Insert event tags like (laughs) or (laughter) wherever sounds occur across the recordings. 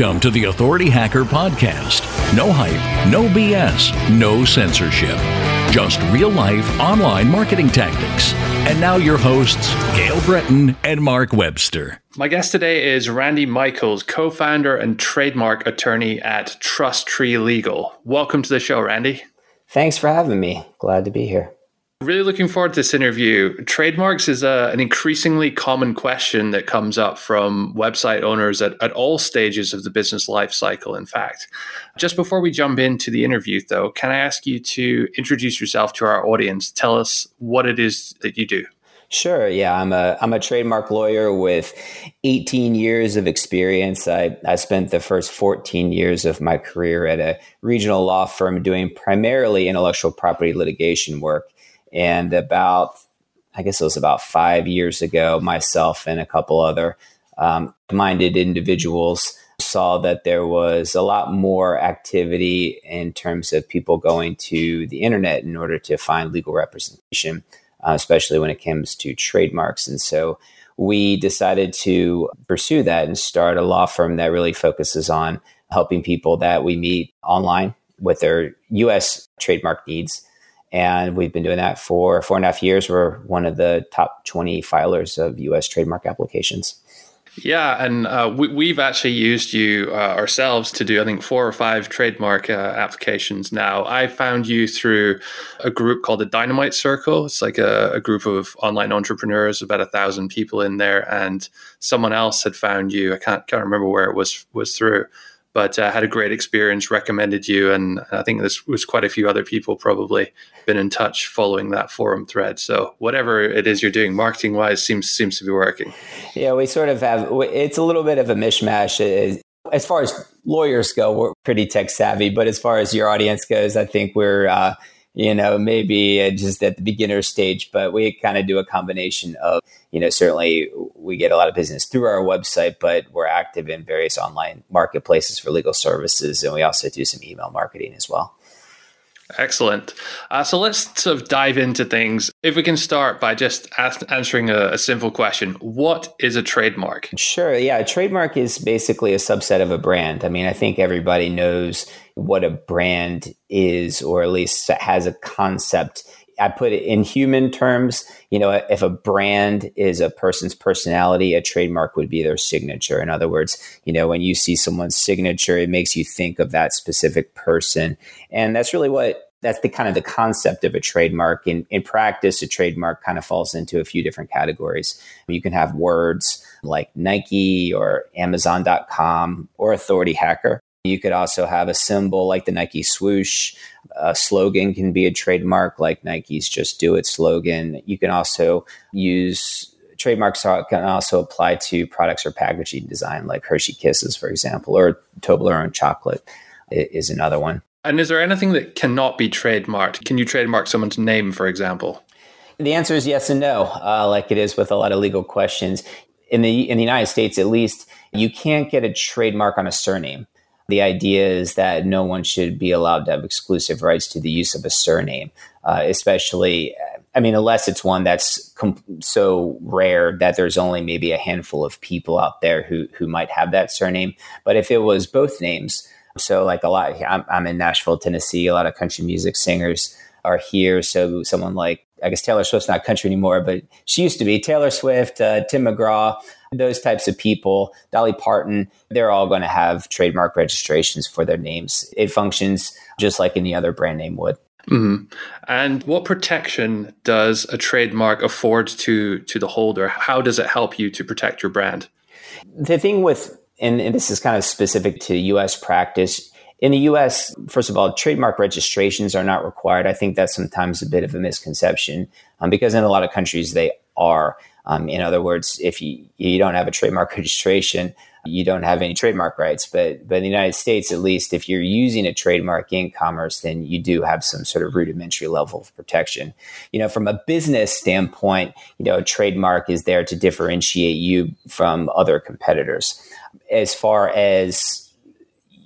Welcome to the Authority Hacker Podcast. No hype, no BS, no censorship. Just real life online marketing tactics. And now your hosts, Gael Breton and Mark Webster. My guest today is Randy Michels, co founder and trademark attorney at Trust Tree Legal. Welcome to the show, Randy. Thanks for having me. Glad to be here. Really looking forward to this interview. Trademarks is a, an increasingly common question that comes up from website owners at, at all stages of the business life cycle, in fact. Just before we jump into the interview, though, can I ask you to introduce yourself to our audience? Tell us what it is that you do. Sure. Yeah, I'm a I'm a trademark lawyer with 18 years of experience. I, I spent the first 14 years of my career at a regional law firm doing primarily intellectual property litigation work. And about, I guess it was about five years ago, myself and a couple other um, minded individuals saw that there was a lot more activity in terms of people going to the internet in order to find legal representation, uh, especially when it comes to trademarks. And so we decided to pursue that and start a law firm that really focuses on helping people that we meet online with their US trademark needs and we've been doing that for four and a half years. We're one of the top 20 filers of US trademark applications. Yeah, and uh, we, have actually used you uh, ourselves to do, I think, four or five trademark uh, applications now. I found you through a group called the Dynamite Circle. It's like a, a group of online entrepreneurs, about a thousand people in there, and someone else had found you. I can't, can't remember where it was was through, but uh, had a great experience, recommended you, and I think this was quite a few other people probably been in touch following that forum thread. So whatever it is you're doing, marketing wise, seems seems to be working. Yeah, we sort of have. It's a little bit of a mishmash. As far as lawyers go, we're pretty tech savvy, but as far as your audience goes, I think we're. Uh, you know, maybe just at the beginner stage, but we kind of do a combination of, you know, certainly we get a lot of business through our website, but we're active in various online marketplaces for legal services. And we also do some email marketing as well. Excellent. Uh, so let's sort of dive into things. If we can start by just ask, answering a, a, simple question What is a trademark? Sure. Yeah. A trademark is basically a subset of a brand. I mean, I think everybody knows what a brand is, or at least has a concept. I put it in human terms. You know, if a brand is a person's personality, a trademark would be their signature. In other words, you know, when you see someone's signature, it makes you think of that specific person. And that's really what that's the kind of the concept of a trademark. In in practice, a trademark kind of falls into a few different categories. You can have words like Nike or Amazon.com or Authority Hacker. You could also have a symbol like the Nike swoosh. A slogan can be a trademark like Nike's Just Do It slogan. You can also use trademarks can also apply to products or packaging design like Hershey Kisses, for example, or Toblerone chocolate is another one. And is there anything that cannot be trademarked? Can you trademark someone's name, for example? The answer is yes and no, uh, like it is with a lot of legal questions. In the in the United States, at least, you can't get a trademark on a surname. The idea is that no one should be allowed to have exclusive rights to the use of a surname, uh, especially, I mean, unless it's one that's com- so rare that there's only maybe a handful of people out there who, who might have that surname. But if it was both names, so like a lot, I'm, I'm in Nashville, Tennessee, a lot of country music singers are here. So someone like, I guess Taylor Swift's not country anymore, but she used to be Taylor Swift, uh, Tim McGraw, those types of people, Dolly Parton, they're all going to have trademark registrations for their names. It functions just like any other brand name would. Mm-hmm. And what protection does a trademark afford to to the holder? How does it help you to protect your brand? The thing with and, and this is kind of specific to U.S. practice. In the US, first of all, trademark registrations are not required. I think that's sometimes a bit of a misconception um, because in a lot of countries they are. Um, in other words, if you, you don't have a trademark (laughs) registration, you don't have any trademark rights. But, but in the United States, at least, if you're using a trademark in commerce, then you do have some sort of rudimentary level of protection. You know, from a business standpoint, you know, a trademark is there to differentiate you from other competitors. As far as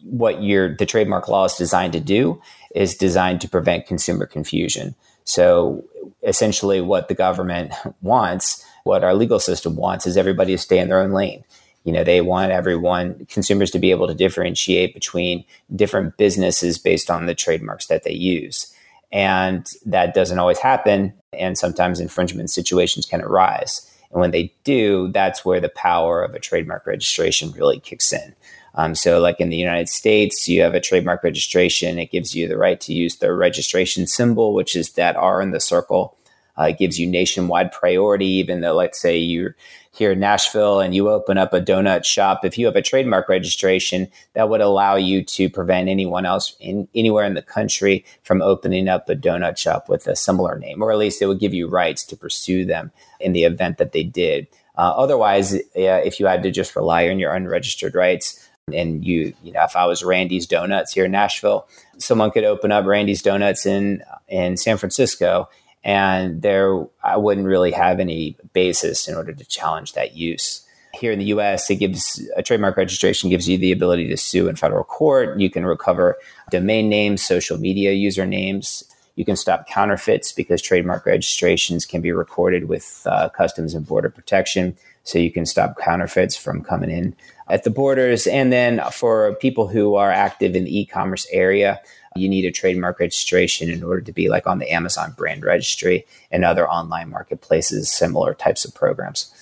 what your the trademark law is designed to do is designed to prevent consumer confusion. So essentially what the government (laughs) wants what our legal system wants is everybody to stay in their own lane. You know, they want everyone, consumers to be able to differentiate between different businesses based on the trademarks that they use. And that doesn't always happen. And sometimes infringement situations can arise. And when they do, that's where the power of a trademark registration really kicks in. Um, so, like in the United States, you have a trademark registration. It gives you the right to use the registration symbol, which is that R in the circle. Uh, it gives you nationwide priority, even though, let's say, you're here in Nashville and you open up a donut shop. If you have a trademark registration, that would allow you to prevent anyone else in anywhere in the country from opening up a donut shop with a similar name, or at least it would give you rights to pursue them in the event that they did. Uh, otherwise, if you had to just rely on your unregistered rights, and you, you know, if I was Randy's Donuts here in Nashville, someone could open up Randy's Donuts in in San Francisco, and there I wouldn't really have any basis in order to challenge that use. Here in the U.S., it gives a trademark registration gives you the ability to sue in federal court. You can recover domain names, social media usernames. You can stop counterfeits because trademark registrations can be recorded with uh, Customs and Border Protection, so you can stop counterfeits from coming in at the borders. And then for people who are active in the e-commerce area, you need a trademark registration in order to be like on the Amazon brand registry and other online marketplaces, similar types of programs.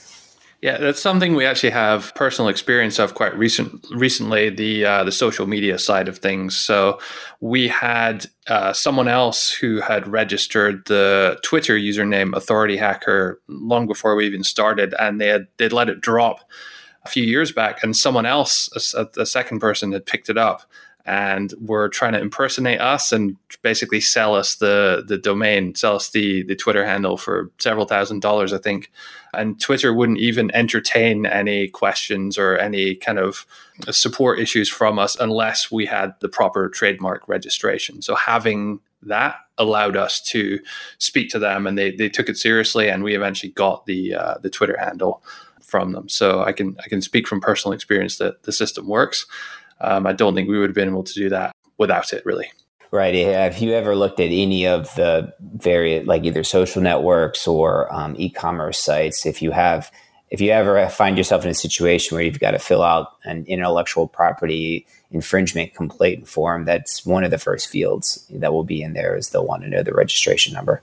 Yeah, that's something we actually have personal experience of quite recent recently. The uh, the social media side of things. So we had uh, someone else who had registered the Twitter username Authority Hacker long before we even started, and they had they'd let it drop a few years back, and someone else, a, a second person, had picked it up and were trying to impersonate us and basically sell us the the domain, sell us the the Twitter handle for several thousand dollars, I think. And Twitter wouldn't even entertain any questions or any kind of support issues from us unless we had the proper trademark registration. So having that allowed us to speak to them, and they they took it seriously, and we eventually got the uh, the Twitter handle from them. So I can I can speak from personal experience that the system works. Um, I don't think we would have been able to do that without it, really. Right. Have you ever looked at any of the various, like either social networks or um, e-commerce sites? If you have, if you ever find yourself in a situation where you've got to fill out an intellectual property infringement complaint form, that's one of the first fields that will be in there is they'll want to know the registration number.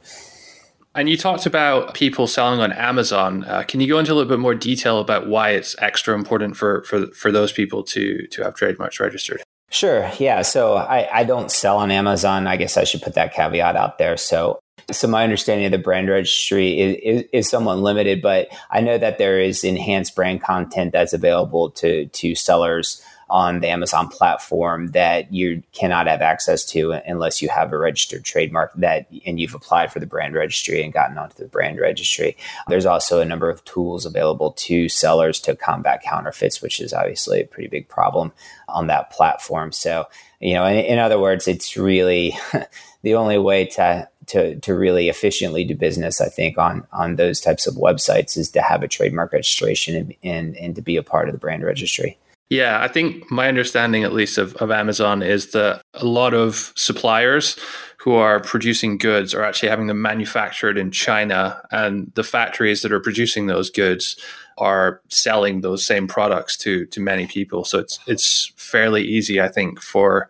And you talked about people selling on Amazon. Uh, can you go into a little bit more detail about why it's extra important for for for those people to to have trademarks registered? Sure. Yeah. So I, I don't sell on Amazon. I guess I should put that caveat out there. So so my understanding of the brand registry is, is, is, somewhat limited, but I know that there is enhanced brand content that's available to to sellers on the Amazon platform that you cannot have access to unless you have a registered trademark that and you've applied for the brand registry and gotten onto the brand registry. There's also a number of tools available to sellers to combat counterfeits, which is obviously a pretty big problem on that platform. So, you know, in, in other words, it's really (laughs) the only way to to, to really efficiently do business, I think, on on those types of websites is to have a trademark registration and, and, and to be a part of the brand registry. Yeah, I think my understanding, at least, of, of Amazon is that a lot of suppliers who are producing goods are actually having them manufactured in China, and the factories that are producing those goods are selling those same products to to many people. So it's it's fairly easy, I think, for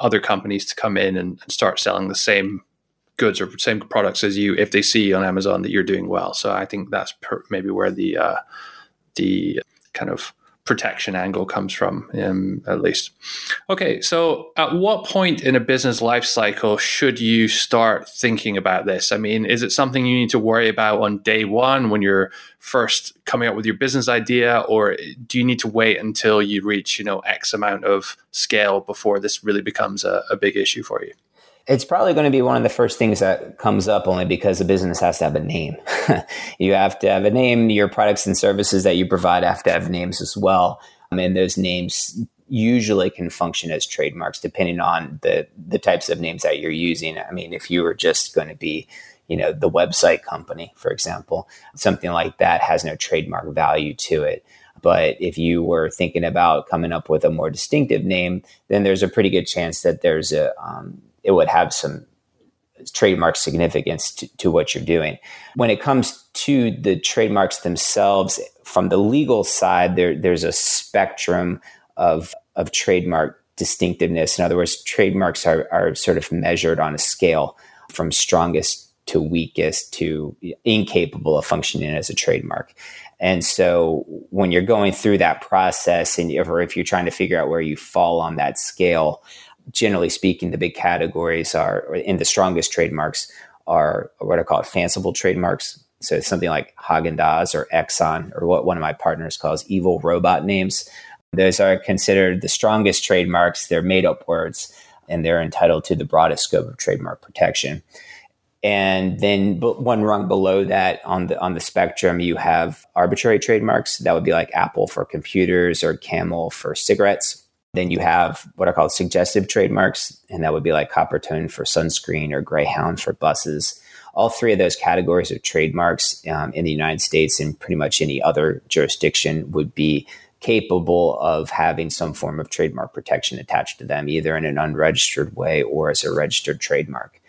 other companies to come in and, and start selling the same goods or same products as you if they see on Amazon that you're doing well. So I think that's per, maybe where the uh, the kind of protection angle comes from, um, at least. Okay, so at what point in a business life cycle should you start thinking about this? I mean, is it something you need to worry about on day one when you're first coming up with your business idea, or do you need to wait until you reach, you know, X amount of scale before this really becomes a, a big issue for you? It's probably going to be one of the first things that comes up only because the business has to have a name. (laughs) you have to have a name. Your products and services that you provide have to have names as well. and those names usually can function as trademarks depending on the, the types of names that you're using. I mean, if you were just going to be, you know, the website company, for example, something like that has no trademark value to it. But if you were thinking about coming up with a more distinctive name, then there's a pretty good chance that there's a um, it would have some trademark significance to, to what you're doing. When it comes to the trademarks themselves, from the legal side, there, there's a spectrum of, of trademark distinctiveness. In other words, trademarks are, are sort of measured on a scale from strongest to weakest to incapable of functioning as a trademark. And so when you're going through that process and or if you're trying to figure out where you fall on that scale, generally speaking, the big categories are in the strongest trademarks are what I call fanciful trademarks. So something like Haagen Dazs or Exxon or what one of my partners calls evil robot names. Those are considered the strongest trademarks. They're made up words and they're entitled to the broadest scope of trademark protection. And then one rung below that on the on the spectrum, you have arbitrary trademarks. That would be like Apple for computers or Camel for cigarettes. Then you have what are called suggestive trademarks, and that would be like Coppertone for sunscreen or Greyhound for buses. All three of those categories of trademarks um, in the United States and pretty much any other jurisdiction would be capable of having some form of trademark protection attached to them, either in an unregistered way or as a registered trademark.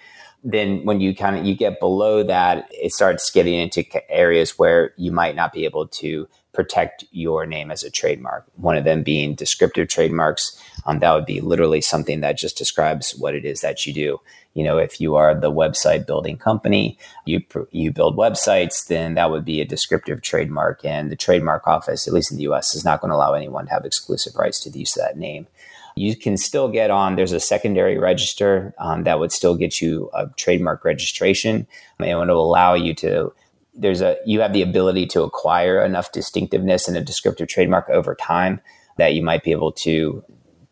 Then, when you kind of you get below that, it starts getting into areas where you might not be able to protect your name as a trademark. One of them being descriptive trademarks. Um, that would be literally something that just describes what it is that you do. You know, if you are the website building company, you you build websites, then that would be a descriptive trademark, and the trademark office, at least in the U.S., is not going to allow anyone to have exclusive rights to the use of that name. You can still get on. There's a secondary register um, that would still get you a trademark registration, and it would allow you to there's a you have the ability to acquire enough distinctiveness and a descriptive trademark over time that you might be able to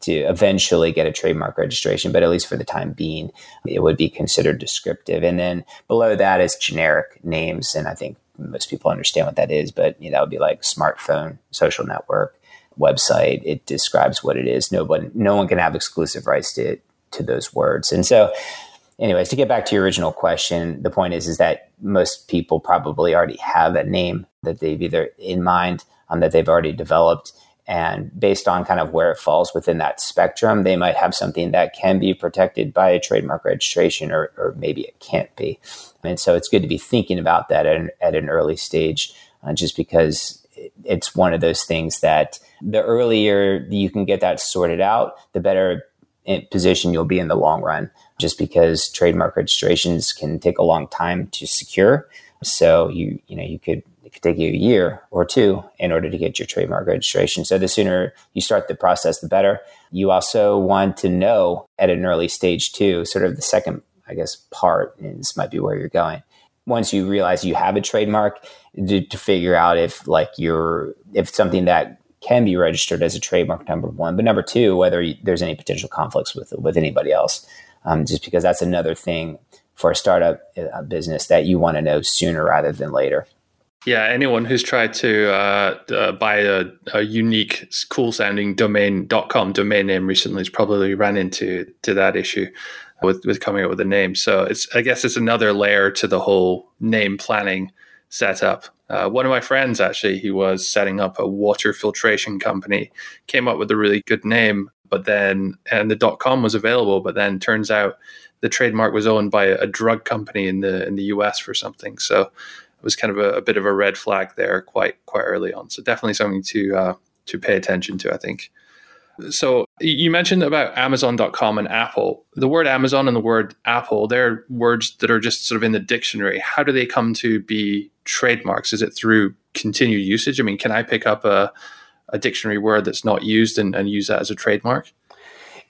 to eventually get a trademark registration, but at least for the time being, it would be considered descriptive. And then below that is generic names, and I think most people understand what that is. But you know, that would be like smartphone, social network, website. It describes what it is. Nobody, no one can have exclusive rights to to those words, and so anyways, to get back to your original question, the point is is that most people probably already have a name that they've either in mind um, that they've already developed. And based on kind of where it falls within that spectrum, they might have something that can be protected by a trademark registration, or, or maybe it can't be. And so it's good to be thinking about that at an, at an early stage, uh, just because it's one of those things that the earlier you can get that sorted out, the better position you'll be in the long run just because trademark registrations can take a long time to secure. So you you know you could it could take you a year or two in order to get your trademark registration. So the sooner you start the process, the better. You also want to know at an early stage too, sort of the second, I guess, part, and this might be where you're going. Once you realize you have a trademark, to, to figure out if like you're if something that can be registered as a trademark number one, but number two, whether you, there's any potential conflicts with with anybody else. Um, just because that's another thing for a startup uh, business that you want to know sooner rather than later. Yeah, anyone who's tried to uh, uh, buy a, a, unique, cool sounding domain .com domain name recently has probably ran into to that issue with, with coming up with a name. So it's I guess it's another layer to the whole name planning setup. Uh, one of my friends actually, he was setting up a water filtration company, came up with a really good name, but then and the dot com was available but then turns out the trademark was owned by a drug company in the in the US for something so it was kind of a, a bit of a red flag there quite quite early on so definitely something to uh, to pay attention to I think so you mentioned about amazon.com and apple the word amazon and the word apple they're words that are just sort of in the dictionary how do they come to be trademarks is it through continued usage i mean can i pick up a a dictionary word that's not used and, and use that as a trademark?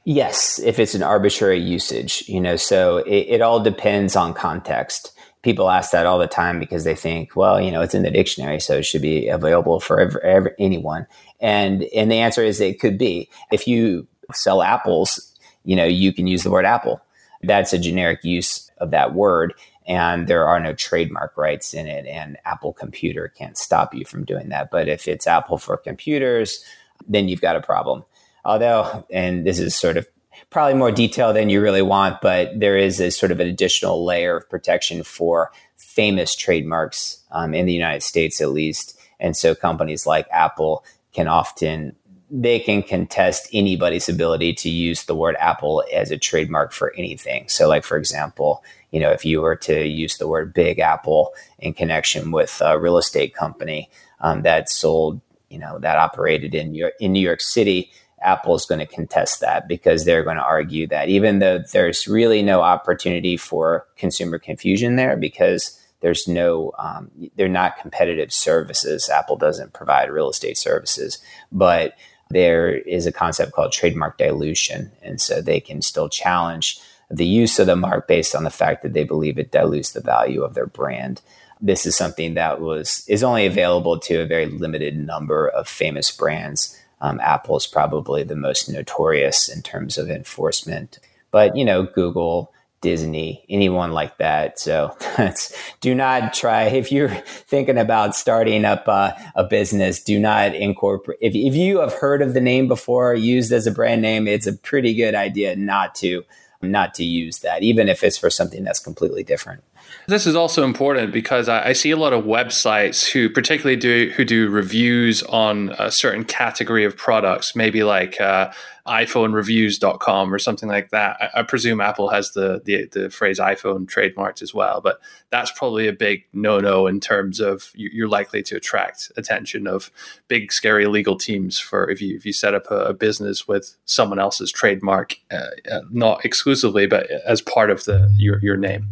Yes, if it's an arbitrary usage, you know, so it, it, all depends on context. People ask that all the time because they think, well, you know, it's in the dictionary, so it should be available for ever, ever, anyone. And and the answer is it could be. If you sell apples, you know, you can use the word apple. That's a generic use of that word and there are no trademark rights in it and apple computer can't stop you from doing that but if it's apple for computers then you've got a problem although and this is sort of probably more detail than you really want but there is a sort of an additional layer of protection for famous trademarks um, in the united states at least. And so companies like apple can often they can contest anybody's ability to use the word apple as a trademark for anything. So like for example you know, if you were to use the word Big Apple in connection with a real estate company um, that sold, you know, that operated in New York, in New York City, Apple is going to contest that because they're going to argue that even though there's really no opportunity for consumer confusion there because there's no um, they're not competitive services. Apple doesn't provide real estate services but there is a concept called trademark dilution. And so they can still challenge the use of the mark based on the fact that they believe it dilutes the value of their brand. This is something that was is only available to a very limited number of famous brands um, apple is probably the most notorious in terms of enforcement but you know google Disney, anyone like that. So (laughs) do not try if you're thinking about starting up uh, a business. Do not incorporate. If, if you have heard of the name before, used as a brand name, it's a pretty good idea not to not to use that, even if it's for something that's completely different. This is also important because I, I, see a lot of websites who particularly do who do reviews on a certain category of products, maybe like uh, iPhoneReviews.com or something like that. I, I, presume Apple has the, the, the phrase iPhone trademarked as well, but that's probably a big no no in terms of you're likely to attract attention of big scary legal teams for if you if you set up a, a business with someone else's trademark, uh, uh, not exclusively but as part of the your your name.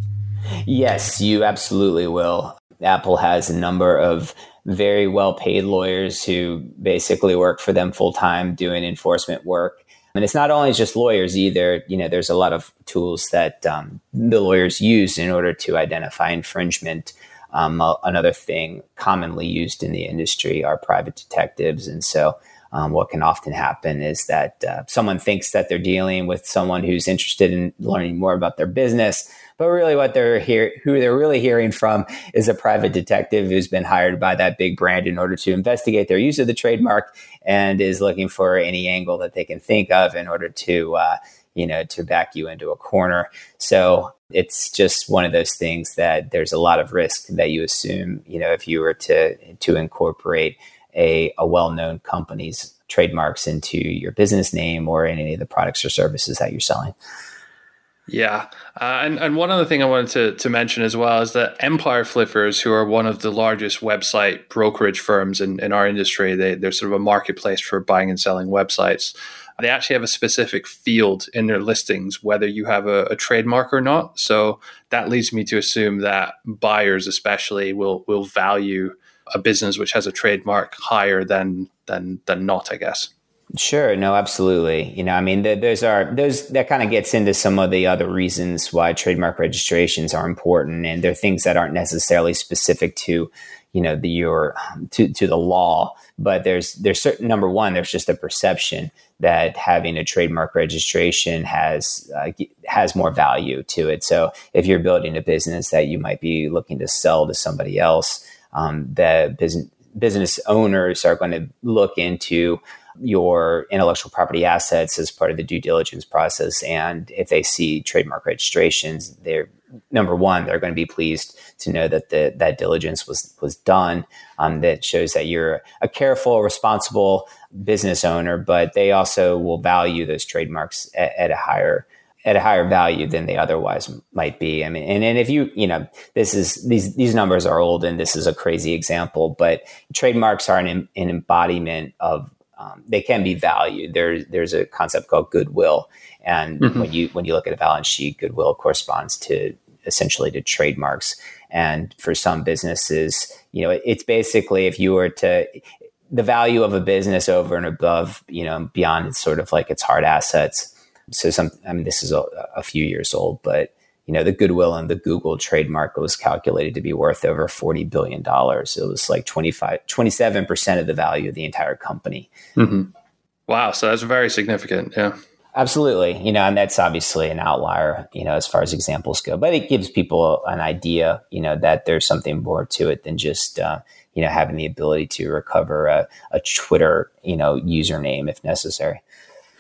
Yes, you absolutely will. Apple has a number of very well paid lawyers who basically work for them full time doing enforcement work. And it's not only just lawyers either. You know, there's a lot of tools that um, the lawyers use in order to identify infringement. Um, another thing commonly used in the industry are private detectives. And so um, what can often happen is that uh, someone thinks that they're dealing with someone who's interested in learning more about their business, but really what they're here, who they're really hearing from is a private detective who's been hired by that big brand in order to investigate their use of the trademark and is looking for any angle that they can think of in order to, uh, you know, to back you into a corner. So it's just one of those things that there's a lot of risk that you assume, you know, if you were to to incorporate a, a well-known company's trademarks into your business name or in any of the products or services that you're selling. Yeah. Uh, and, and one other thing I wanted to, to mention as well is that Empire Flippers, who are one of the largest website brokerage firms in, in our industry, they, they're sort of a marketplace for buying and selling websites. They actually have a specific field in their listings, whether you have a, a trademark or not. So that leads me to assume that buyers, especially, will will value a business which has a trademark higher than than than not, I guess. Sure, no, absolutely. You know, I mean, those are those that kind of gets into some of the other reasons why trademark registrations are important, and they're things that aren't necessarily specific to, you know, the your to to the law, but there's there's certain number one, there's just a perception that having a trademark registration has uh, has more value to it. So if you're building a business that you might be looking to sell to somebody else um, the business business owners are going to look into your intellectual property assets as part of the due diligence process. And if they see trademark registrations, they're number one, they're going to be pleased to know that the, that diligence was was done. Um, that shows that you're a careful, responsible business owner, but they also will value those trademarks at, at a higher at a higher value than they otherwise might be. I mean, and, and if you, you know, this is, these, these numbers are old and this is a crazy example, but trademarks are an, an embodiment of, um, they can be valued. There, there's a concept called goodwill. And mm-hmm. when you, when you look at a balance sheet, goodwill corresponds to essentially to trademarks. And for some businesses, you know, it's basically if you were to, the value of a business over and above, you know, beyond it's sort of like its hard assets so some, I mean, this is a, a few years old, but you know, the goodwill and the Google trademark was calculated to be worth over $40 billion. It was like 25, 27% of the value of the entire company. Mm-hmm. Wow. So that's very significant. Yeah. Absolutely. You know, and that's obviously an outlier, you know, as far as examples go, but it gives people an idea, you know, that there's something more to it than just, uh, you know, having the ability to recover a, a Twitter, you know, username if necessary.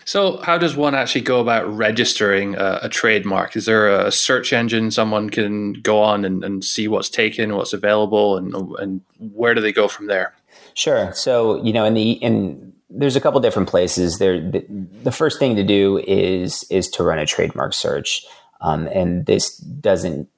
So, how does one actually go about registering a, a trademark? Is there a search engine someone can go on and, and see what's taken, what's available, and and where do they go from there? Sure. So, you know, in the in there's a couple different places. There, the, the first thing to do is is to run a trademark search. Um, and this doesn't,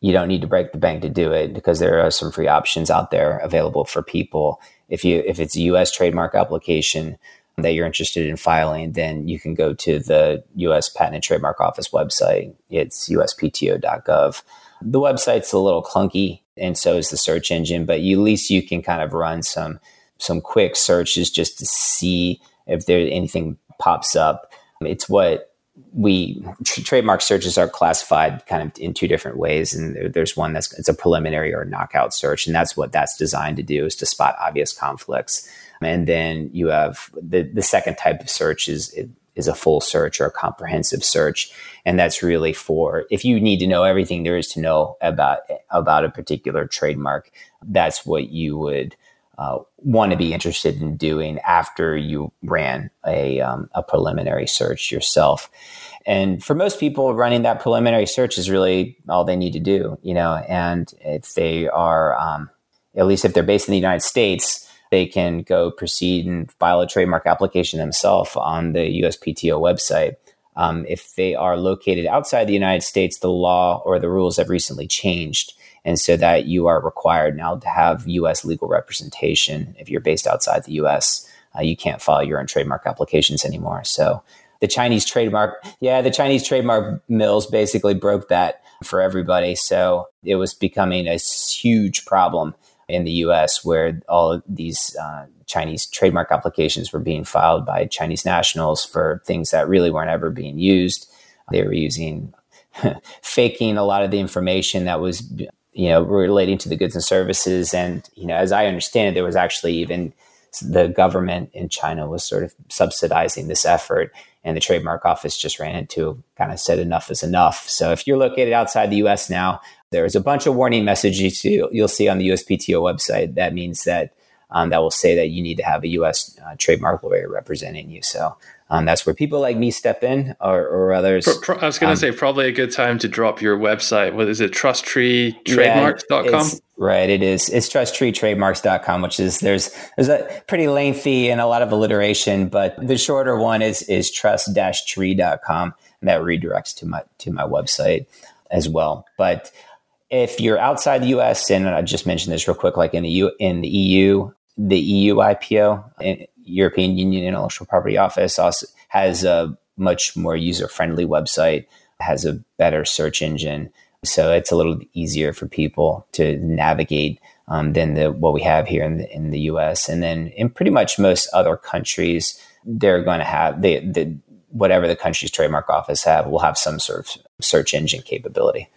you don't need to break the bank to do it because there are some free options out there available for people. If you if it's a U.S. trademark application that you're interested in filing, then you can go to the U.S. Patent and Trademark Office website. It's uspto.gov. The website's a little clunky, and so is the search engine, but you, at least you can kind of run some some quick searches just to see if there anything pops up. It's what we trademark searches are classified kind of in two different ways and there, there's one that's it's a preliminary or knockout search and that's what that's designed to do is to spot obvious conflicts and then you have the the second type of search is is a full search or a comprehensive search and that's really for if you need to know everything there is to know about about a particular trademark that's what you would uh, want to be interested in doing after you ran a, um, a preliminary search yourself. And for most people, running that preliminary search is really all they need to do, you know. And if they are, um, at least if they're based in the United States, they can go proceed and file a trademark application themselves on the USPTO website. Um, if they are located outside the United States, the law or the rules have recently changed and so that you are required now to have U.S. legal representation. If you're based outside the U.S., uh, you can't file your own trademark applications anymore. So the Chinese trademark, yeah, the Chinese trademark mills basically broke that for everybody. So it was becoming a huge problem in the U.S. where all these uh, Chinese trademark applications were being filed by Chinese nationals for things that really weren't ever being used. They were using (laughs) faking a lot of the information that was you know, relating to the goods and services. And, you know, as I understand it, there was actually even the government in China was sort of subsidizing this effort. And the trademark office just ran into kind of said enough is enough. So if you're located outside the US now, there's a bunch of warning messages you'll see on the USPTO website. That means that um, that will say that you need to have a US uh, trademark lawyer representing you. So um, that's where people like me step in or, or others. Pro, pro, I was going to um, say probably a good time to drop your website. What is it? Trusttreetrademarks.com? Yeah, right. It is. It's trusttreetrademarks.com, which is there's there's a pretty lengthy and a lot of alliteration, but the shorter one is is trust-tree.com and that redirects to my to my website as well. But if you're outside the US, and I just mentioned this real quick, like in the U, in the EU, the EU IPO, European Union Intellectual Property Office also has a much more user friendly website, has a better search engine. So it's a little easier for people to navigate um, than the, what we have here in the, in the US. And then in pretty much most other countries, they're going to have the, the whatever the country's trademark office have will have some sort of search engine capability.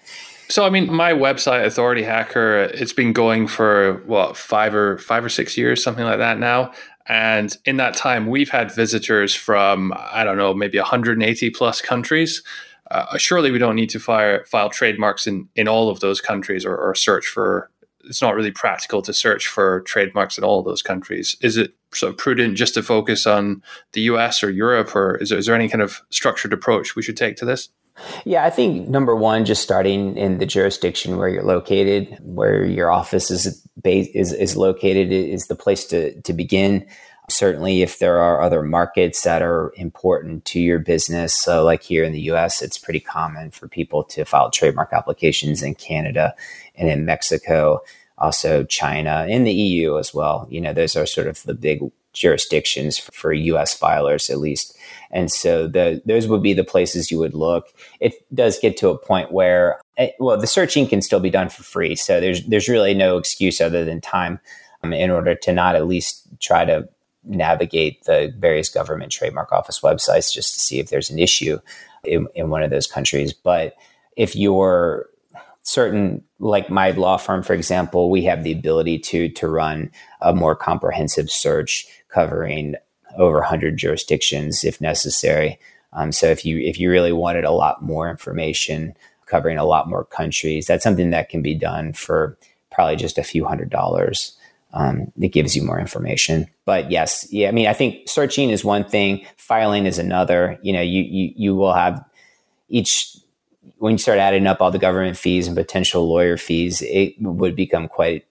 So I mean, my website, Authority Hacker, it's been going for what five or five or six years, something like that now. And in that time, we've had visitors from, I don't know, maybe 180 plus countries. Uh, surely we don't need to file, file trademarks in, in all of those countries or, or search for, it's not really practical to search for trademarks in all of those countries. Is it sort of prudent just to focus on the US or Europe, or is there, is there any kind of structured approach we should take to this? Yeah, I think number one, just starting in the jurisdiction where you're located, where your office is is, is located, is the place to to begin. Certainly, if there are other markets that are important to your business, so like here in the U.S., it's pretty common for people to file trademark applications in Canada and in Mexico, also China, in the EU as well. You know, those are sort of the big jurisdictions for US filers at least. And so the, those would be the places you would look. It does get to a point where, eh, well, the searching can still be done for free. So there's, there's really no excuse other than time um, in order to not at least try to navigate the various government trademark office websites just to see if there's an issue in, in one of those countries. But if you're certain like my law firm for example we have the ability to to run a more comprehensive search covering over 100 jurisdictions if necessary. Um, so if you if you really wanted a lot more information covering a lot more countries that's something that can be done for probably just a few hundred dollars um, it gives you more information. But yes yeah i mean i think searching is one thing filing is another. You know you you, you will have each when you start adding up all the government fees and potential lawyer fees, it would become quite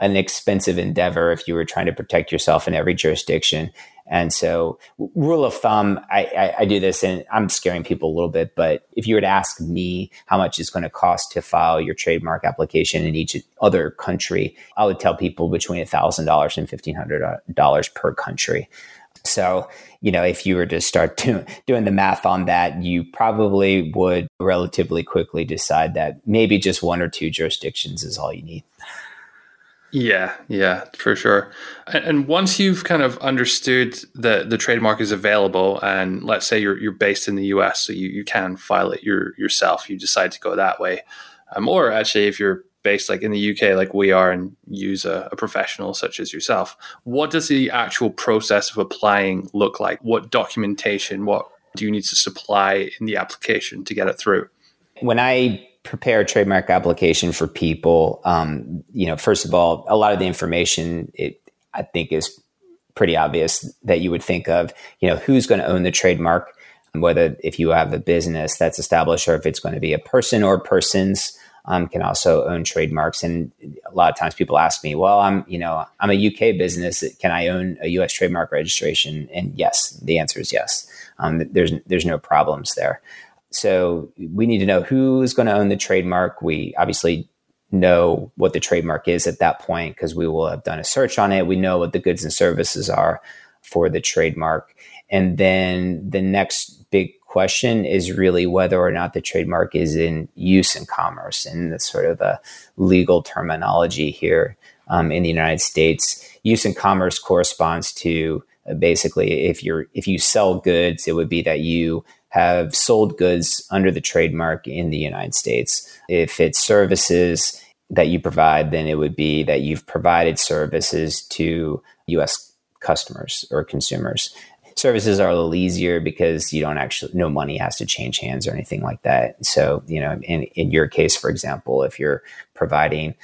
an expensive endeavor if you were trying to protect yourself in every jurisdiction. And so, rule of thumb, I, I, I, do this and I'm scaring people a little bit, but if you were to ask me how much it's going to cost to file your trademark application in each other country, I would tell people between $1,000 and $1,500 per country. So, you know, if you were to start (laughs) do, doing the math on that, you probably would relatively quickly decide that maybe just one or two jurisdictions is all you need. Yeah, yeah, for sure. And once you've kind of understood that the trademark is available, and let's say you're you're based in the US, so you, you can file it your, yourself, you decide to go that way. Um, or actually, if you're based like in the UK, like we are, and use a, a professional such as yourself, what does the actual process of applying look like? What documentation, what do you need to supply in the application to get it through? When I prepare a trademark application for people, um, you know, first of all, a lot of the information it I think is pretty obvious that you would think of, you know, who's going to own the trademark, whether if you have a business that's established or if it's going to be a person or persons. Um, can also own trademarks, and a lot of times people ask me, "Well, I'm, you know, I'm a UK business. Can I own a US trademark registration?" And yes, the answer is yes. Um, there's there's no problems there. So we need to know who is going to own the trademark. We obviously know what the trademark is at that point because we will have done a search on it. We know what the goods and services are for the trademark. And then the next big question is really whether or not the trademark is in use in commerce. And that's sort of a legal terminology here um, in the United States. Use in commerce corresponds to uh, basically if you're if you sell goods, it would be that you have sold goods under the trademark in the United States. If it's services that you provide, then it would be that you've provided services to US customers or consumers. Services are a little easier because you don't actually, no money has to change hands or anything like that. So, you know, in, in your case, for example, if you're providing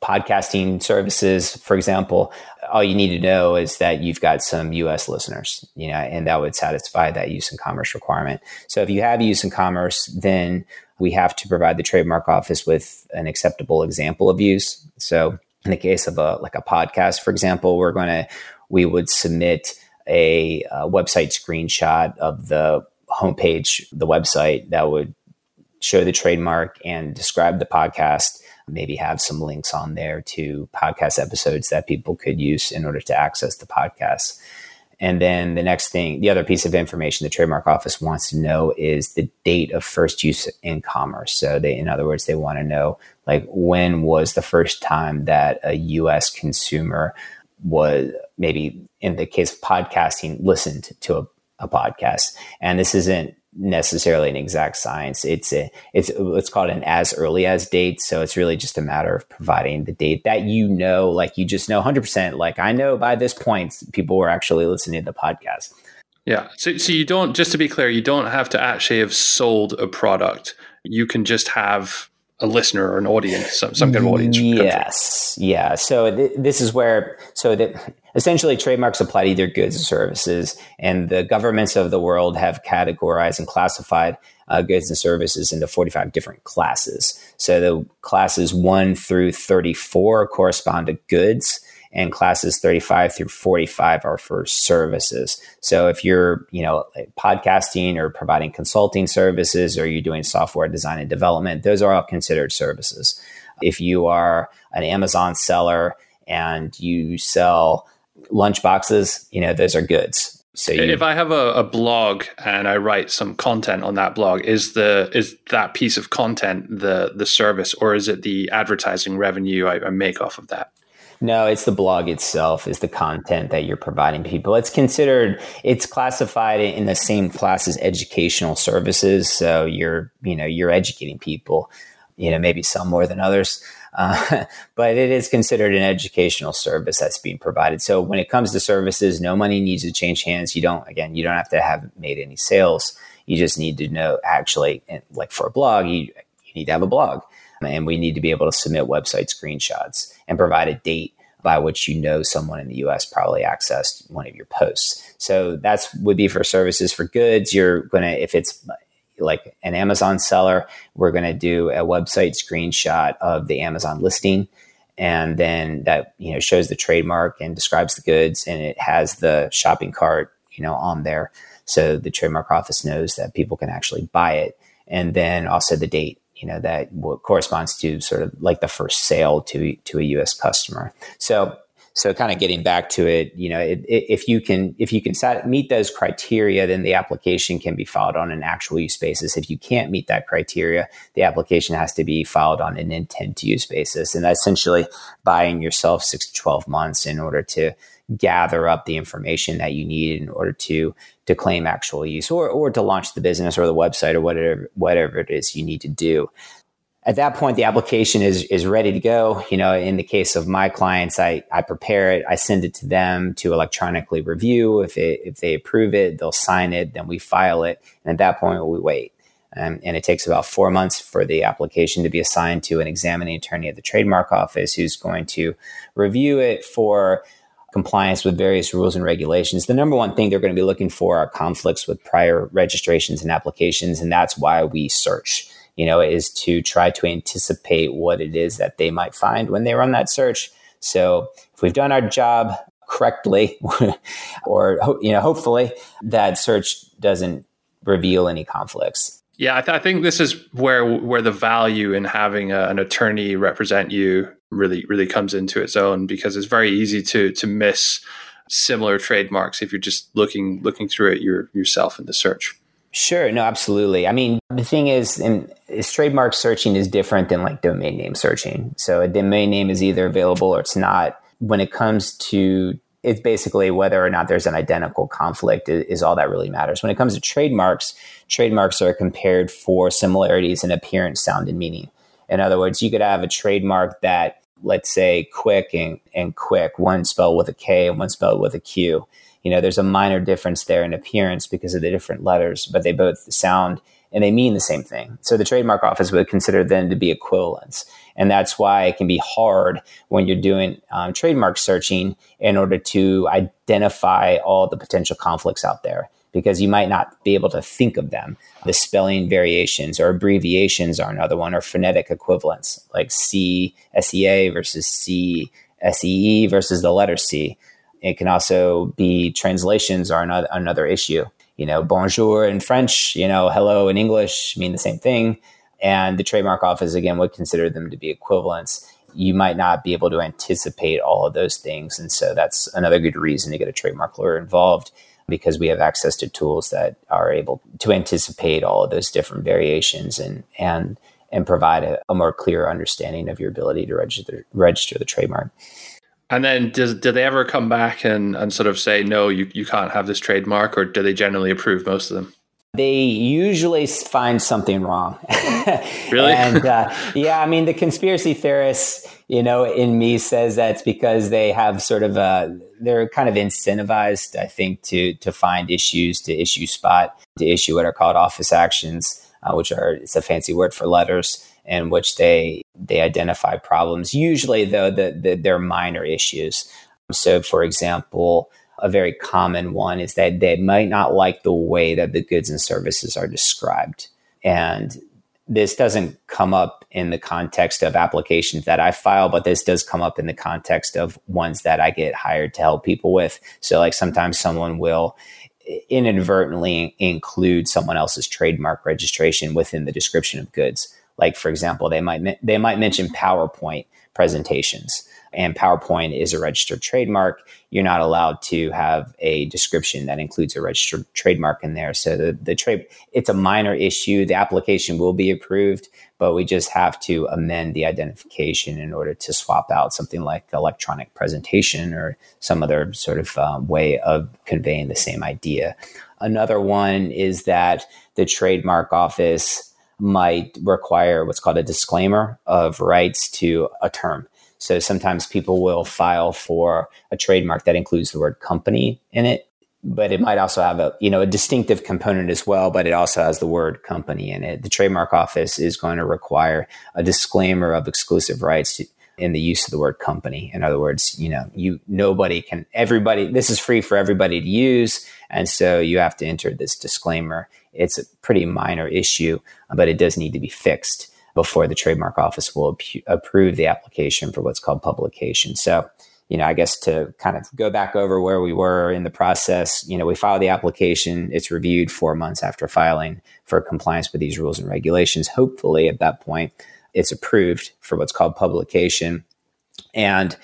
podcasting services, for example, all you need to know is that you've got some US listeners, you know, and that would satisfy that use in commerce requirement. So if you have use in commerce, then we have to provide the trademark office with an acceptable example of use. So in the case of a like a podcast, for example, we're going to we would submit a, a website screenshot of the homepage, the website that would show the trademark and describe the podcast maybe have some links on there to podcast episodes that people could use in order to access the podcast. And then the next thing, the other piece of information the trademark office wants to know is the date of first use in commerce. So they, in other words, they want to know like when was the first time that a U.S. consumer was maybe in the case of podcasting listened to a, a podcast. And this isn't necessarily an exact science. It's a it's it's called an as early as date. So it's really just a matter of providing the date that you know, like you just know 100%. Like I know by this point, people were actually listening to the podcast. Yeah. So, so you don't, just to be clear, you don't have to actually have sold a product. You can just have a listener or an audience, some, some kind of audience. Yes, yeah. So th- this is where so that essentially trademarks apply to either goods or services, and the governments of the world have categorized and classified uh, goods and services into 45 different classes. So the classes one through 34 correspond to goods and classes 35 through 45 are for services. So if you're, you know, podcasting or providing consulting services or you're doing software design and development, those are all considered services. If you are an Amazon seller and you sell lunch boxes, you know, those are goods. So you, if I have a, a, blog and I write some content on that blog, is the is that piece of content the the service or is it the advertising revenue I, I make off of that? No, it's the blog itself, is the content that you're providing people. It's considered, it's classified in the same class as educational services. So you're, you know, you're educating people, you know, maybe some more than others. Uh, (laughs) but it is considered an educational service that's being provided. So when it comes to services, no money needs to change hands. You don't, again, you don't have to have made any sales. You just need to know actually, like for a blog, you, you need to have a blog and we need to be able to submit website screenshots and provide a date by which you know someone in the US probably accessed one of your posts. So that's would be for services for goods. You're to, if it's like an Amazon seller, we're going to do a website screenshot of the Amazon listing. and then that you know shows the trademark and describes the goods and it has the shopping cart you know on there. So the trademark office knows that people can actually buy it. And then also the date you know that corresponds to sort of like the first sale to to a US customer. So so kind of getting back to it, you know, it, it, if you can if you can sat, meet those criteria, then the application can be filed on an actual use basis. If you can't meet that criteria, the application has to be filed on an intent to use basis, and that's essentially buying yourself six to twelve months in order to gather up the information that you need in order to to claim actual use or or to launch the business or the website or whatever whatever it is you need to do at that point the application is is ready to go. You know in the case of my clients i i prepare it i send it to them to electronically review. If it if they approve it they'll sign it then we file it. And at that point we wait. Um, and it takes about four months for the application to be assigned to an examining attorney at the trademark office who's going to review it for compliance with various rules and regulations. The number one thing they're going to be looking for are conflicts with prior registrations and applications, and that's why we search you know, is to try to anticipate what it is that they might find when they run that search. So if we've done our job correctly, (laughs) or you know, hopefully that search doesn't reveal any conflicts. Yeah, I, th- I think this is where where the value in having a, an attorney represent you really really comes into its own because it's very easy to to miss similar trademarks if you're just looking looking through it your, yourself in the search. Sure, no, absolutely. I mean, the thing is, in, is trademark searching is different than like domain name searching. So a domain name is either available or it's not. When it comes to it's basically whether or not there's an identical conflict is, is, all that really matters. When it comes to trademarks, trademarks are compared for similarities in appearance, sound, and meaning. In other words, you could have a trademark that, let's say, quick and, and quick, one spelled with a K and one spelled with a Q you know, there's a minor difference there in appearance because of the different letters, but they both sound and they mean the same thing. So the trademark office would consider them to be equivalents. And that's why it can be hard when you're doing um, trademark searching in order to identify all the potential conflicts out there because you might not be able to think of them. The spelling variations or abbreviations are another one, or phonetic equivalents like C S E A versus C S E E versus the letter C. It can also be translations are another, another issue. You know, bonjour in French, you know, hello in English mean the same thing. And the trademark office, again, would consider them to be equivalents. You might not be able to anticipate all of those things. And so that's another good reason to get a trademark lawyer involved because we have access to tools that are able to anticipate all of those different variations and, and, and provide a, a more clear understanding of your ability to register, register the trademark. And then does do they ever come back and, and sort of say, no, you, you can't have this trademark, or do they generally approve most of them? They usually find something wrong. (laughs) really? and uh, (laughs) yeah, I mean, the conspiracy theorists, you know, in me says that's because they have sort of a, they're kind of incentivized, I think, to to find issues, to issue spot, to issue what are called office actions, uh, which are it's a fancy word for letters in which they they identify problems. Usually, though, the, the, they're minor issues. So, for example, a very common one is that they might not like the way that the goods and services are described, and this doesn't come up in the context of applications that I file, but this does come up in the context of ones that I get hired to help people with. So, like sometimes someone will inadvertently include someone else's trademark registration within the description of goods. Like for example, they might they might mention PowerPoint presentations, and PowerPoint is a registered trademark. You're not allowed to have a description that includes a registered trademark in there. So the, the trade it's a minor issue. The application will be approved, but we just have to amend the identification in order to swap out something like electronic presentation or some other sort of um, way of conveying the same idea. Another one is that the trademark office might require what's called a disclaimer of rights to a term. So sometimes people will file for a trademark that includes the word company in it, but it might also have a you know a distinctive component as well, but it also has the word company in it. The trademark office is going to require a disclaimer of exclusive rights to, in the use of the word company. In other words, you know, you nobody can everybody this is free for everybody to use, and so you have to enter this disclaimer it's a pretty minor issue, uh, but it does need to be fixed. before the trademark office will ap- approve the application for what's called publication. So, you know, I guess to kind of go back over where we were in the process, you know, we file the application, it's reviewed four months after filing for compliance with these rules and regulations. Hopefully, at that point, it's approved for what's called publication. And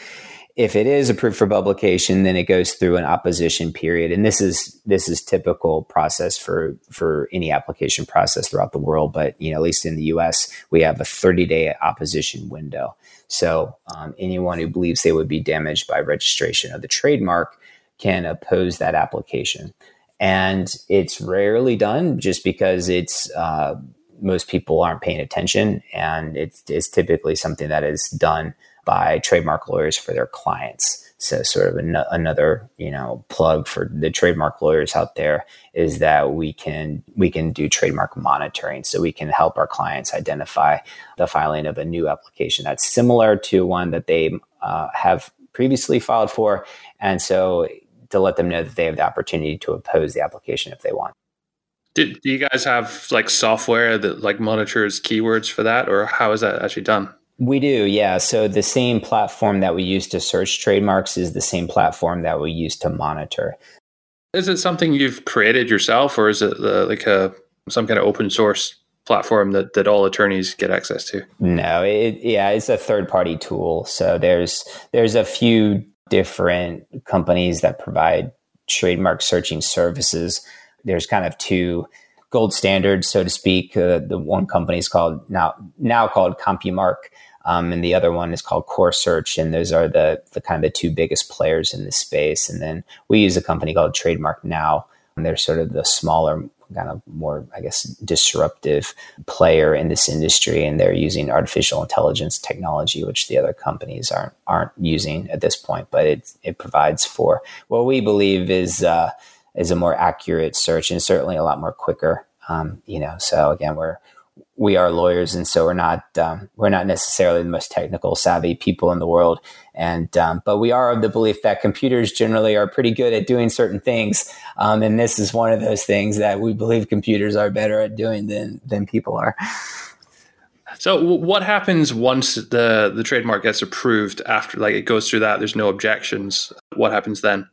if it is approved for publication, then it goes through an opposition period, and this is this is typical process for for any application process throughout the world. But you know, at least in the U.S., we have a 30 day opposition window. So um, anyone who believes they would be damaged by registration of the trademark can oppose that application, and it's rarely done just because it's uh, most people aren't paying attention, and it's, it's typically something that is done by trademark lawyers for their clients. So, sort of an- another, you know, plug for the trademark lawyers out there is that we can we can do trademark monitoring, so we can help our clients identify the filing of a new application that's similar to one that they uh, have previously filed for, and so to let them know that they have the opportunity to oppose the application if they want. Do, do you guys have like software that like monitors keywords for that, or how is that actually done? We do, yeah. So the same platform that we use to search trademarks is the same platform that we use to monitor. Is it something you've created yourself, or is it uh, like a some kind of open source platform that, that all attorneys get access to? No, it, yeah, it's a third party tool. So there's there's a few different companies that provide trademark searching services. There's kind of two gold standards, so to speak. Uh, the one company is called now now called CompuMark, um, and the other one is called Corsearch, and those are the the kind of the two biggest players in this space. And then we use a company called TrademarkNow, and they're sort of the smaller, kind of more, I guess, disruptive player in this industry, and they're using artificial intelligence technology, which the other companies aren't aren't using at this point. But it it provides for what we believe is uh, is a more accurate search and certainly a lot more quicker. Um, you know, so again, we're we are lawyers, and so we're not um, we're not necessarily the most technical savvy people in the world. And um, but we are of the belief that computers generally are pretty good at doing certain things, um, and this is one of those things that we believe computers are better at doing than than people are. So what happens once the the trademark gets approved after like it goes through that there's no objections what happens then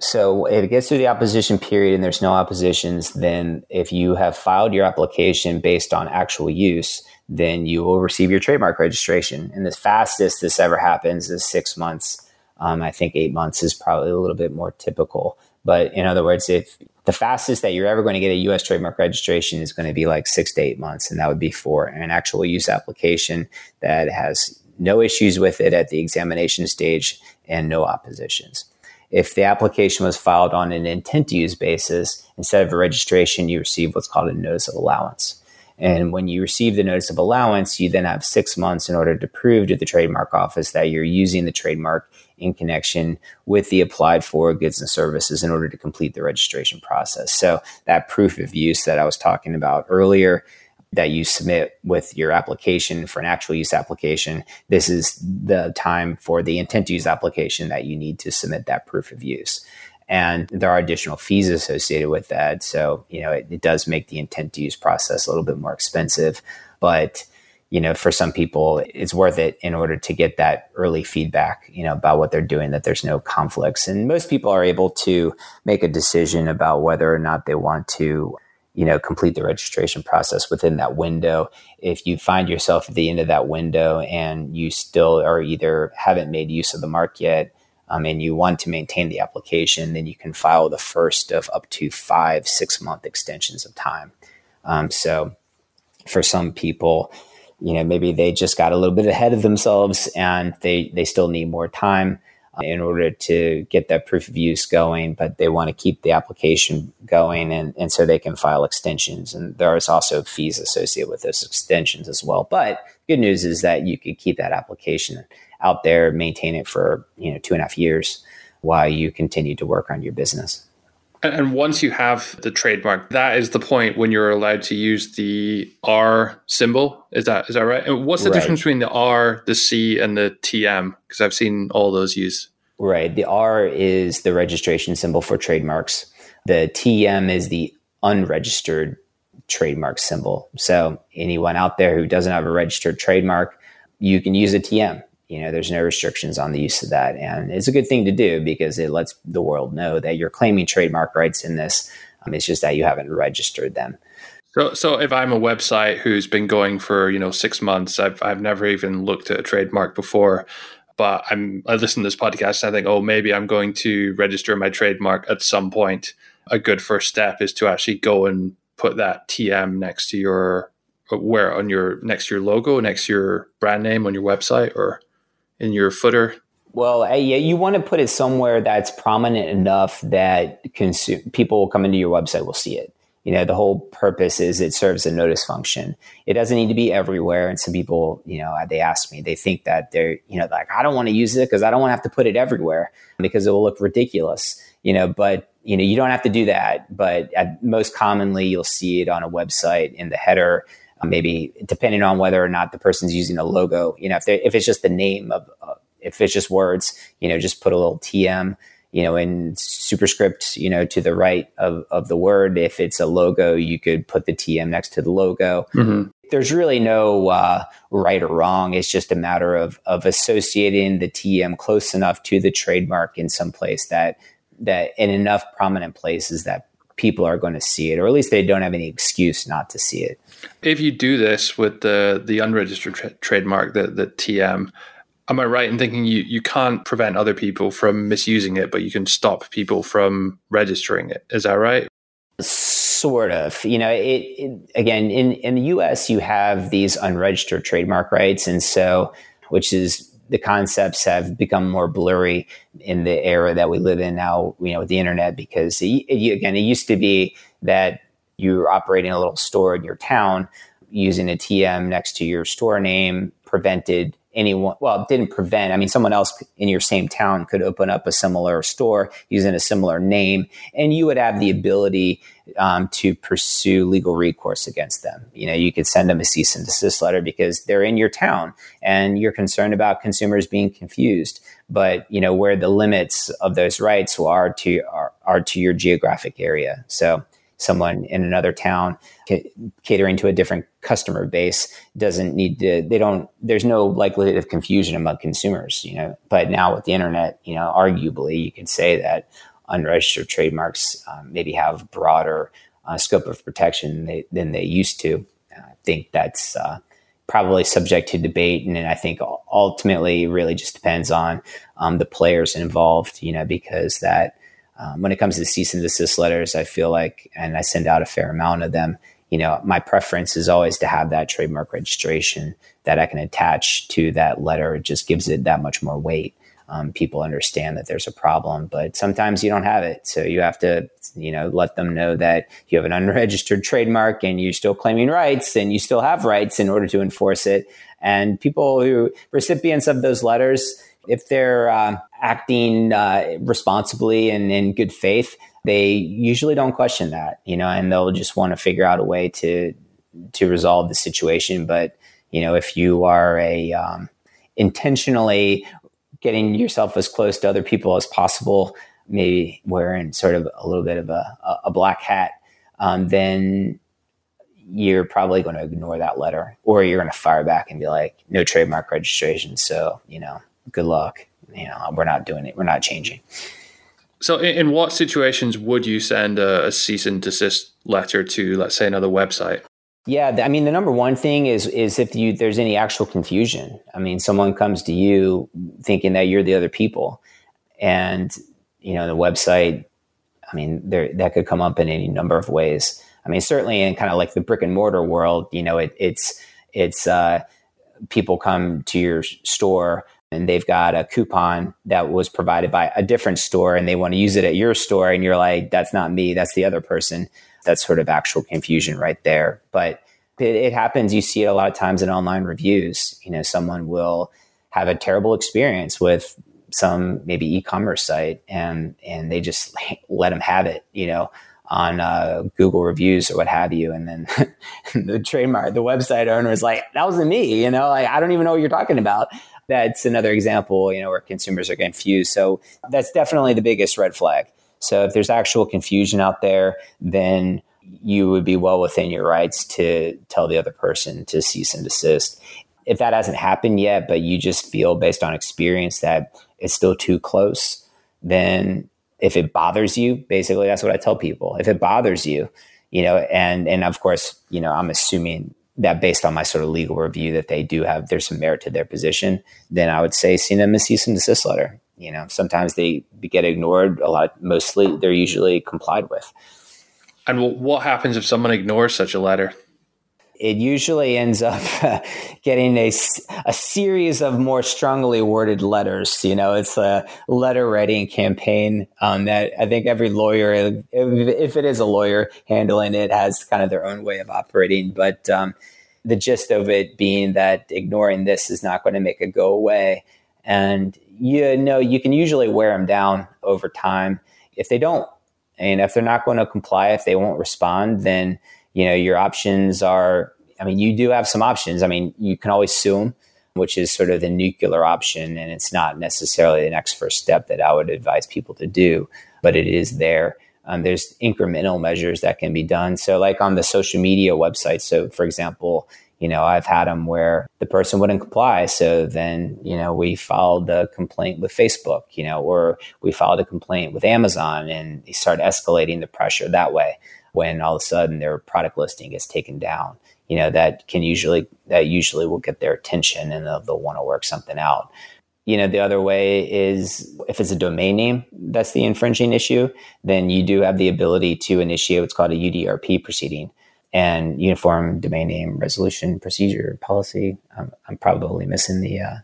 so if it gets through the opposition period and there's no oppositions, then if you have filed your application based on actual use, then you will receive your trademark registration. And the fastest this ever happens is six months. Um, I think eight months is probably a little bit more typical. But in other words, if the fastest that you're ever going to get a US trademark registration is going to be like six to eight months, and that would be for an actual use application that has no issues with it at the examination stage and no oppositions if the application was filed on an intent to use basis, instead of a registration, you receive what's called a notice of allowance. And when you receive the notice of allowance, you then have six months in order to prove to the trademark office that you're using the trademark in connection with the applied for goods and services in order to complete the registration process. So that proof of use that I was talking about earlier that you submit with your application for an actual use application, this is the time for the intent to use application that you need to submit that proof of use. And there are additional fees associated with that. So, you know, it, it does make the intent to use process a little bit more expensive. But, you know, for some people, it's worth it in order to get that early feedback, you know, about what they're doing, that there's no conflicts. And most people are able to make a decision about whether or not they want to you know complete the registration process within that window. If you find yourself at the end of that window and you still are either haven't made use of the mark yet um, and you want to maintain the application then you can file the first of up to five six month extensions of time. Um, so for some people you know maybe they just got a little bit ahead of themselves and they they still need more time in order to get that proof of use going, but they want to keep the application going and, and so they can file extensions. And there is also fees associated with those extensions as well. But good news is that you could keep that application out there, maintain it for, you know, two and a half years while you continue to work on your business. And once you have the trademark, that is the point when you're allowed to use the R symbol. Is that is that right? And what's the right. difference between the R, the C, and the TM? Because I've seen all those used. Right. The R is the registration symbol for trademarks. The TM is the unregistered trademark symbol. So anyone out there who doesn't have a registered trademark, you can use a TM. You know, there's no restrictions on the use of that. And it's a good thing to do because it lets the world know that you're claiming trademark rights in this. Um, it's just that you haven't registered them. So, so if I'm a website who's been going for you know six months, I've I've never even looked at a trademark before, but I'm I listen to this podcast and I think, oh, maybe I'm going to register my trademark at some point. A good first step is to actually go and put that TM next to your where on your next to your logo, next to your brand name on your website or in your footer. Well, yeah, you want to put it somewhere that's prominent enough that consu- people will come into your website will see it you know the whole purpose is it serves a notice function it doesn't need to be everywhere and some people you know they ask me they think that they're you know like i don't want to use it because i don't want to have to put it everywhere because it will look ridiculous you know but you know you don't have to do that but at, most commonly you'll see it on a website in the header maybe depending on whether or not the person's using a logo you know if, if it's just the name of uh, if it's just words you know just put a little tm you know, in superscript, you know, to the right of, of the word. If it's a logo, you could put the TM next to the logo. Mm-hmm. There's really no uh, right or wrong. It's just a matter of of associating the TM close enough to the trademark in some place that that in enough prominent places that people are going to see it, or at least they don't have any excuse not to see it. If you do this with the the unregistered tra- trademark, the the TM, am I right in thinking you, you can't prevent other people from misusing it, but you can stop people from registering it? Is that right? Sort of. You know, it, it again in in the U.S. you have these unregistered trademark rights, and so which is the concepts have become more blurry in the era that we live in now. You know, with the internet, because it, it, again, it used to be that you're operating a little store in your town using a TM next to your store name prevented anyone well didn't prevent i mean someone else in your same town could open up a similar store using a similar name and you would have the ability um, to pursue legal recourse against them. You know you could send them a cease and desist letter because they're in your town and you're concerned about consumers being confused. But you know where the limits of those rights are to are, are to your geographic area. So someone in another town catering to a different customer base doesn't need to they don't there's no likelihood of confusion among consumers you know? But now with the internet you know arguably you could say that unregistered trademarks um, maybe have broader uh, scope of protection than they, than they used to. I think that's uh, probably subject to debate. And i think ultimately really just depends on um, the players involved you know because that um, when it comes to cease and desist letters, I feel like, and I send out a fair amount of them, you know, my preference is always to have that trademark registration that I can attach to that letter. It just gives it that much more weight. Um, people understand that there's a problem, but sometimes you don't have it. So you have to, you know, let them know that you have an unregistered trademark and you're still claiming rights and you still have rights in order to enforce it. And people who recipients of those letters, if they're uh, acting uh, responsibly and in good faith, they usually don't question that, you know, and they'll just want to figure out a way to to resolve the situation. But you know, if you are a um, intentionally getting yourself as close to other people as possible, maybe wearing sort of a little bit of a, a black hat, um, then you're probably going to ignore that letter or you're going to fire back and be like, no trademark registration. So, you know, good luck. You know, we're not doing it. We're not changing. So, in, in what situations would you send a, a, cease and desist letter to, let's say, another website? Yeah, I mean, the number one thing is is if you there's any actual confusion. I mean, someone comes to you thinking that you're the other people, and you know the website. I mean, there that could come up in any number of ways. I mean, certainly in kind of like the brick and mortar world, you know, it, it's it's uh, people come to your store and they've got a coupon that was provided by a different store and they want to use it at your store and you're like that's not me that's the other person. That's sort of actual confusion right there. But it, it, happens you see it a lot of times in online reviews. You know someone will have a terrible experience with some maybe e-commerce site and and they just (laughs) let them have it you know on uh, Google reviews or what have you. And then (laughs) the trademark, the website owner is like, that wasn't me, you know, like, I don't even know what you're talking about that's another example, you know, where consumers are confused. So that's definitely the biggest red flag. So if there's actual confusion out there, then you would be well within your rights to tell the other person to cease and desist. If that hasn't happened yet, but you just feel based on experience that it's still too close, then if it bothers you, basically that's what I tell people. If it bothers you, you know, and and of course, you know, I'm assuming that based on my sort of legal review that they do have there's some merit to their position, then I would say send them a cease and desist letter. You know, sometimes they get ignored. A lot, mostly they're usually complied with. And what happens if someone ignores such a letter? It usually ends up (laughs) getting a, a series of more strongly worded letters. You know, it's a letter writing campaign um, that I think every lawyer, if, if, it is a lawyer handling it, has kind of their own way of operating. But um, the gist of it being that ignoring this is not going to make it go away. And you know, you can usually wear them down over time. If they don't and if they're not going to comply, if they won't respond, then you know your options are. I mean, you do have some options. I mean, you can always sue them, which is sort of the nuclear option, and it's not necessarily the next first step that I would advise people to do, but it is there. Um, there's incremental measures that can be done. So, like on the social media website. So, for example, you know, I've had them where the person wouldn't comply. So then, you know, we filed a complaint with Facebook, you know, or we filed a complaint with Amazon and start escalating the pressure that way when all of a sudden their product listing gets taken down. You know, that can usually, that usually will get their attention and they'll, they'll want to work something out. You know, the other way is if it's a domain name that's the infringing issue, then you do have the ability to initiate what's called a UDRP proceeding and uniform domain name resolution procedure policy. I'm, I'm probably missing the uh,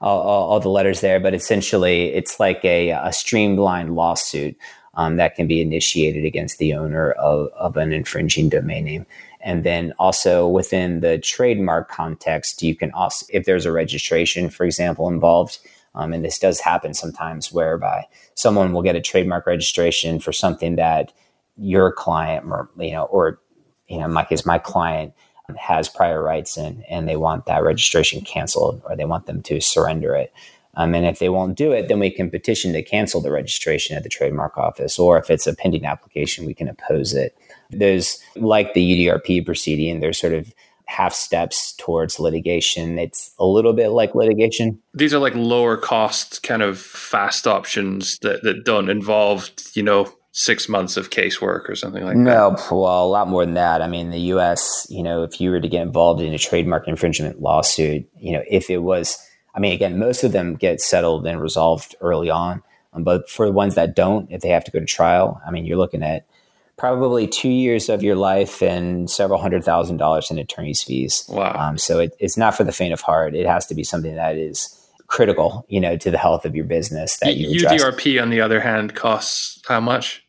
all, all, all, the letters there, but essentially it's like a, a streamlined lawsuit um, that can be initiated against the owner of, of an infringing domain name. And then also within the trademark context, you can also, if there's a registration, for example, involved, um, and this does happen sometimes whereby someone will get a trademark registration for something that your client, or, you know, or you know, in my case, my client has prior rights in and they want that registration canceled or they want them to surrender it. Um, and if they won't do it, then we can petition to cancel the registration at the trademark office. Or if it's a pending application, we can oppose it. There's like the UDRP proceeding, there's sort of half steps towards litigation. It's a little bit like litigation. These are like lower cost, kind of fast options that, that don't involve, you know, six months of casework or something like no, that? No, well, a lot more than that. I mean, the U.S., you know, if you were to get involved in a trademark infringement lawsuit, you know, if it was, I mean, again, most of them get settled and resolved early on. Um, but for the ones that don't, if they have to go to trial, I mean, you're looking at probably two years of your life and several hundred thousand dollars in attorney's fees. Wow. Um, so it, it's not for the faint of heart. It has to be something that is critical, you know, to the health of your business that you UDRP, on the other hand, costs how much?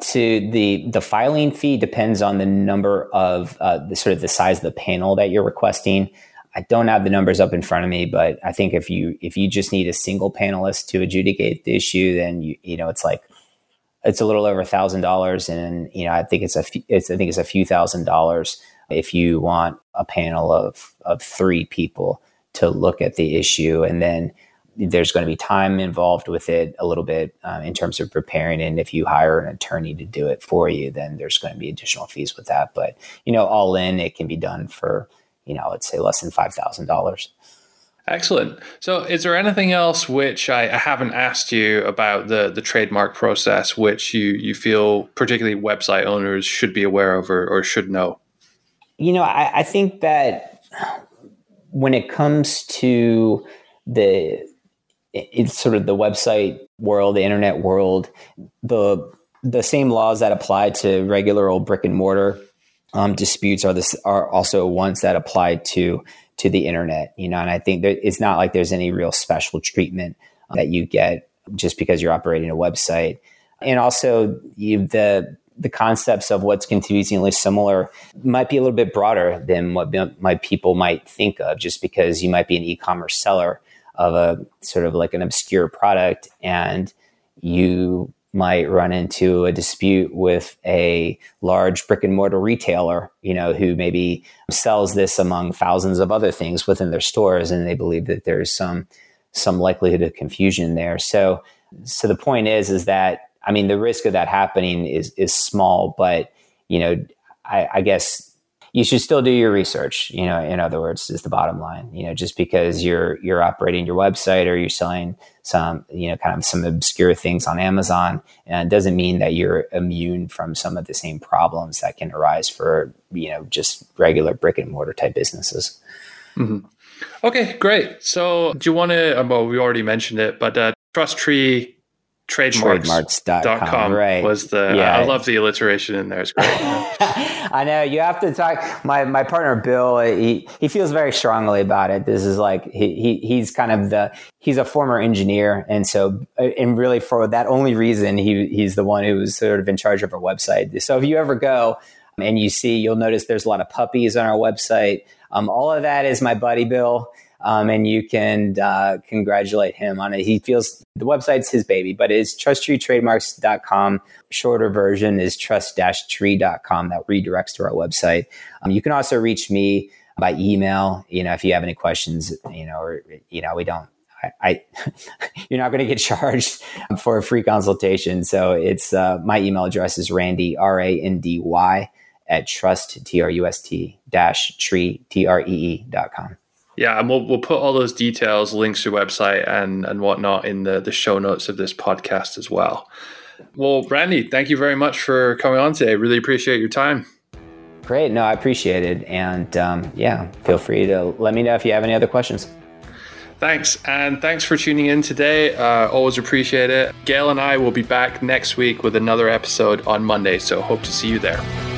to the the filing fee depends on the number of uh, the sort of the size of the panel that you're requesting. I don't have the numbers up in front of me, but I think if you if you just need a single panelist to adjudicate the issue, then you you know it's like it's a little over a thousand dollars, and you know I think it's a it's I think it's a few thousand dollars if you want a panel of of three people to look at the issue, and then there's going to be time involved with it a little bit uh, in terms of preparing. And if you hire an attorney to do it for you, then there's going to be additional fees with that. But, you know, all in, it can be done for, you know, let's say less than $5,000. Excellent. So, is there anything else which I, I, haven't asked you about the the trademark process, which you you feel particularly website owners should be aware of or, or should know? You know, I, I think that when it comes to the it's sort of the website world, the internet world, the the same laws that apply to regular old brick and mortar um, disputes are this are also ones that apply to to the internet. You know, and I think that it's not like there's any real special treatment that you get just because you're operating a website, and also you, the the concepts of what's confusingly similar might be a little bit broader than what my people might think of just because you might be an e-commerce seller of a sort of like an obscure product and you might run into a dispute with a large brick and mortar retailer, you know, who maybe sells this among thousands of other things within their stores and they believe that there's some some likelihood of confusion there. So so the point is is that I mean the risk of that happening is is small, but you know, I, I guess you should still do your research you know in other words is the bottom line you know just because you're you're operating your website or you're selling some you know kind of some obscure things on amazon and doesn't mean that you're immune from some of the same problems that can arise for you know just regular brick and mortar type businesses mm-hmm. okay great so do you want to uh, well we already mentioned it but uh, trust tree trademarks.com trademarks. right. was the yeah. I love the alliteration in there. It's great. (laughs) I know you have to talk my my partner Bill he he feels very strongly about it. This is like he, he he's kind of the he's a former engineer and so uh, and really for that only reason he he's the one who's sort of in charge of our website. So if you ever go and you see you'll notice there's a lot of puppies on our website. Um, all of that is my buddy Bill um, and you can uh, congratulate him on it. He feels the website's his baby, but it's trusttreetrademarks.com. Shorter version is trust-tree.com that redirects to our website. Um, you can also reach me by email, you know, if you have any questions, you know, or, you know, we don't I, I (laughs) you're not going to get charged for a free consultation. So it's uh, my email address is Randy R A N D Y at trust T R U S T dash tree T R E E dot com. Yeah, and we'll we'll put all those details, links to your website and and whatnot in the the show notes of this podcast as well. Well, Randy, thank you very much for coming on today. Really appreciate your time. Great. No, I appreciate it. And um, yeah, feel free to let me know if you have any other questions. Thanks. And thanks for tuning in today. Uh, always appreciate it. Gael and I will be back next week with another episode on Monday. So hope to see you there.